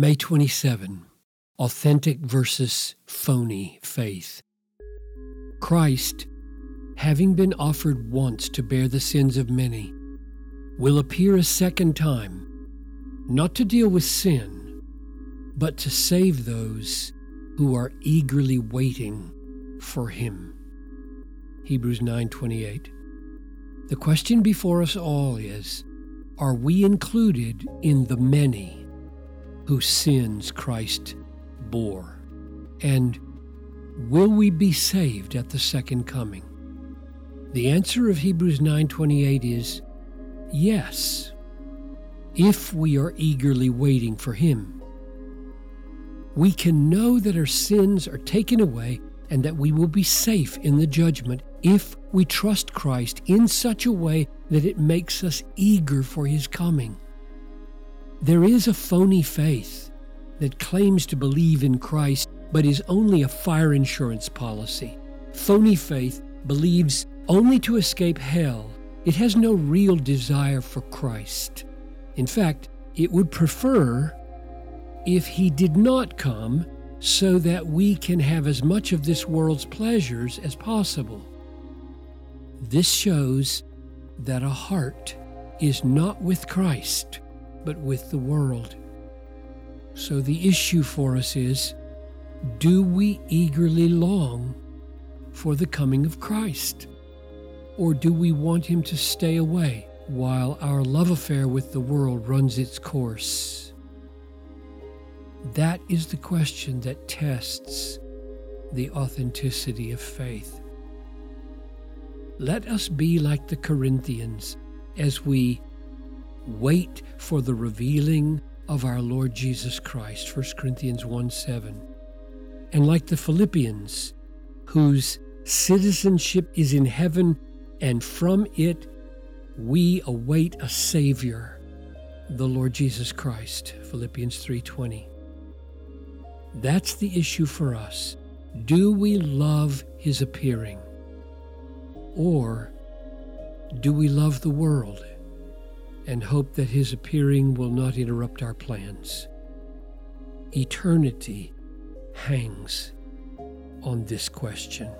May 27 Authentic versus Phony Faith. Christ, having been offered once to bear the sins of many, will appear a second time, not to deal with sin, but to save those who are eagerly waiting for him. Hebrews 9:28. The question before us all is, are we included in the many whose sins Christ bore? And will we be saved at the second coming? The answer of Hebrews 9:28 is yes, if we are eagerly waiting for him. We can know that our sins are taken away and that we will be safe in the judgment if we trust Christ in such a way that it makes us eager for his coming. There is a phony faith that claims to believe in Christ but is only a fire insurance policy. Phony faith believes only to escape hell. It has no real desire for Christ. In fact, it would prefer if he did not come so that we can have as much of this world's pleasures as possible. This shows that a heart is not with Christ, but with the world. So the issue for us is do we eagerly long for the coming of Christ? Or do we want him to stay away while our love affair with the world runs its course? That is the question that tests the authenticity of faith. Let us be like the Corinthians as we wait for the revealing of our Lord Jesus Christ, 1 Corinthians 1 7. And like the Philippians, whose citizenship is in heaven, and from it we await a Savior, the Lord Jesus Christ, Philippians 3:20. That's the issue for us. Do we love his appearing? Or do we love the world and hope that his appearing will not interrupt our plans? Eternity hangs on this question.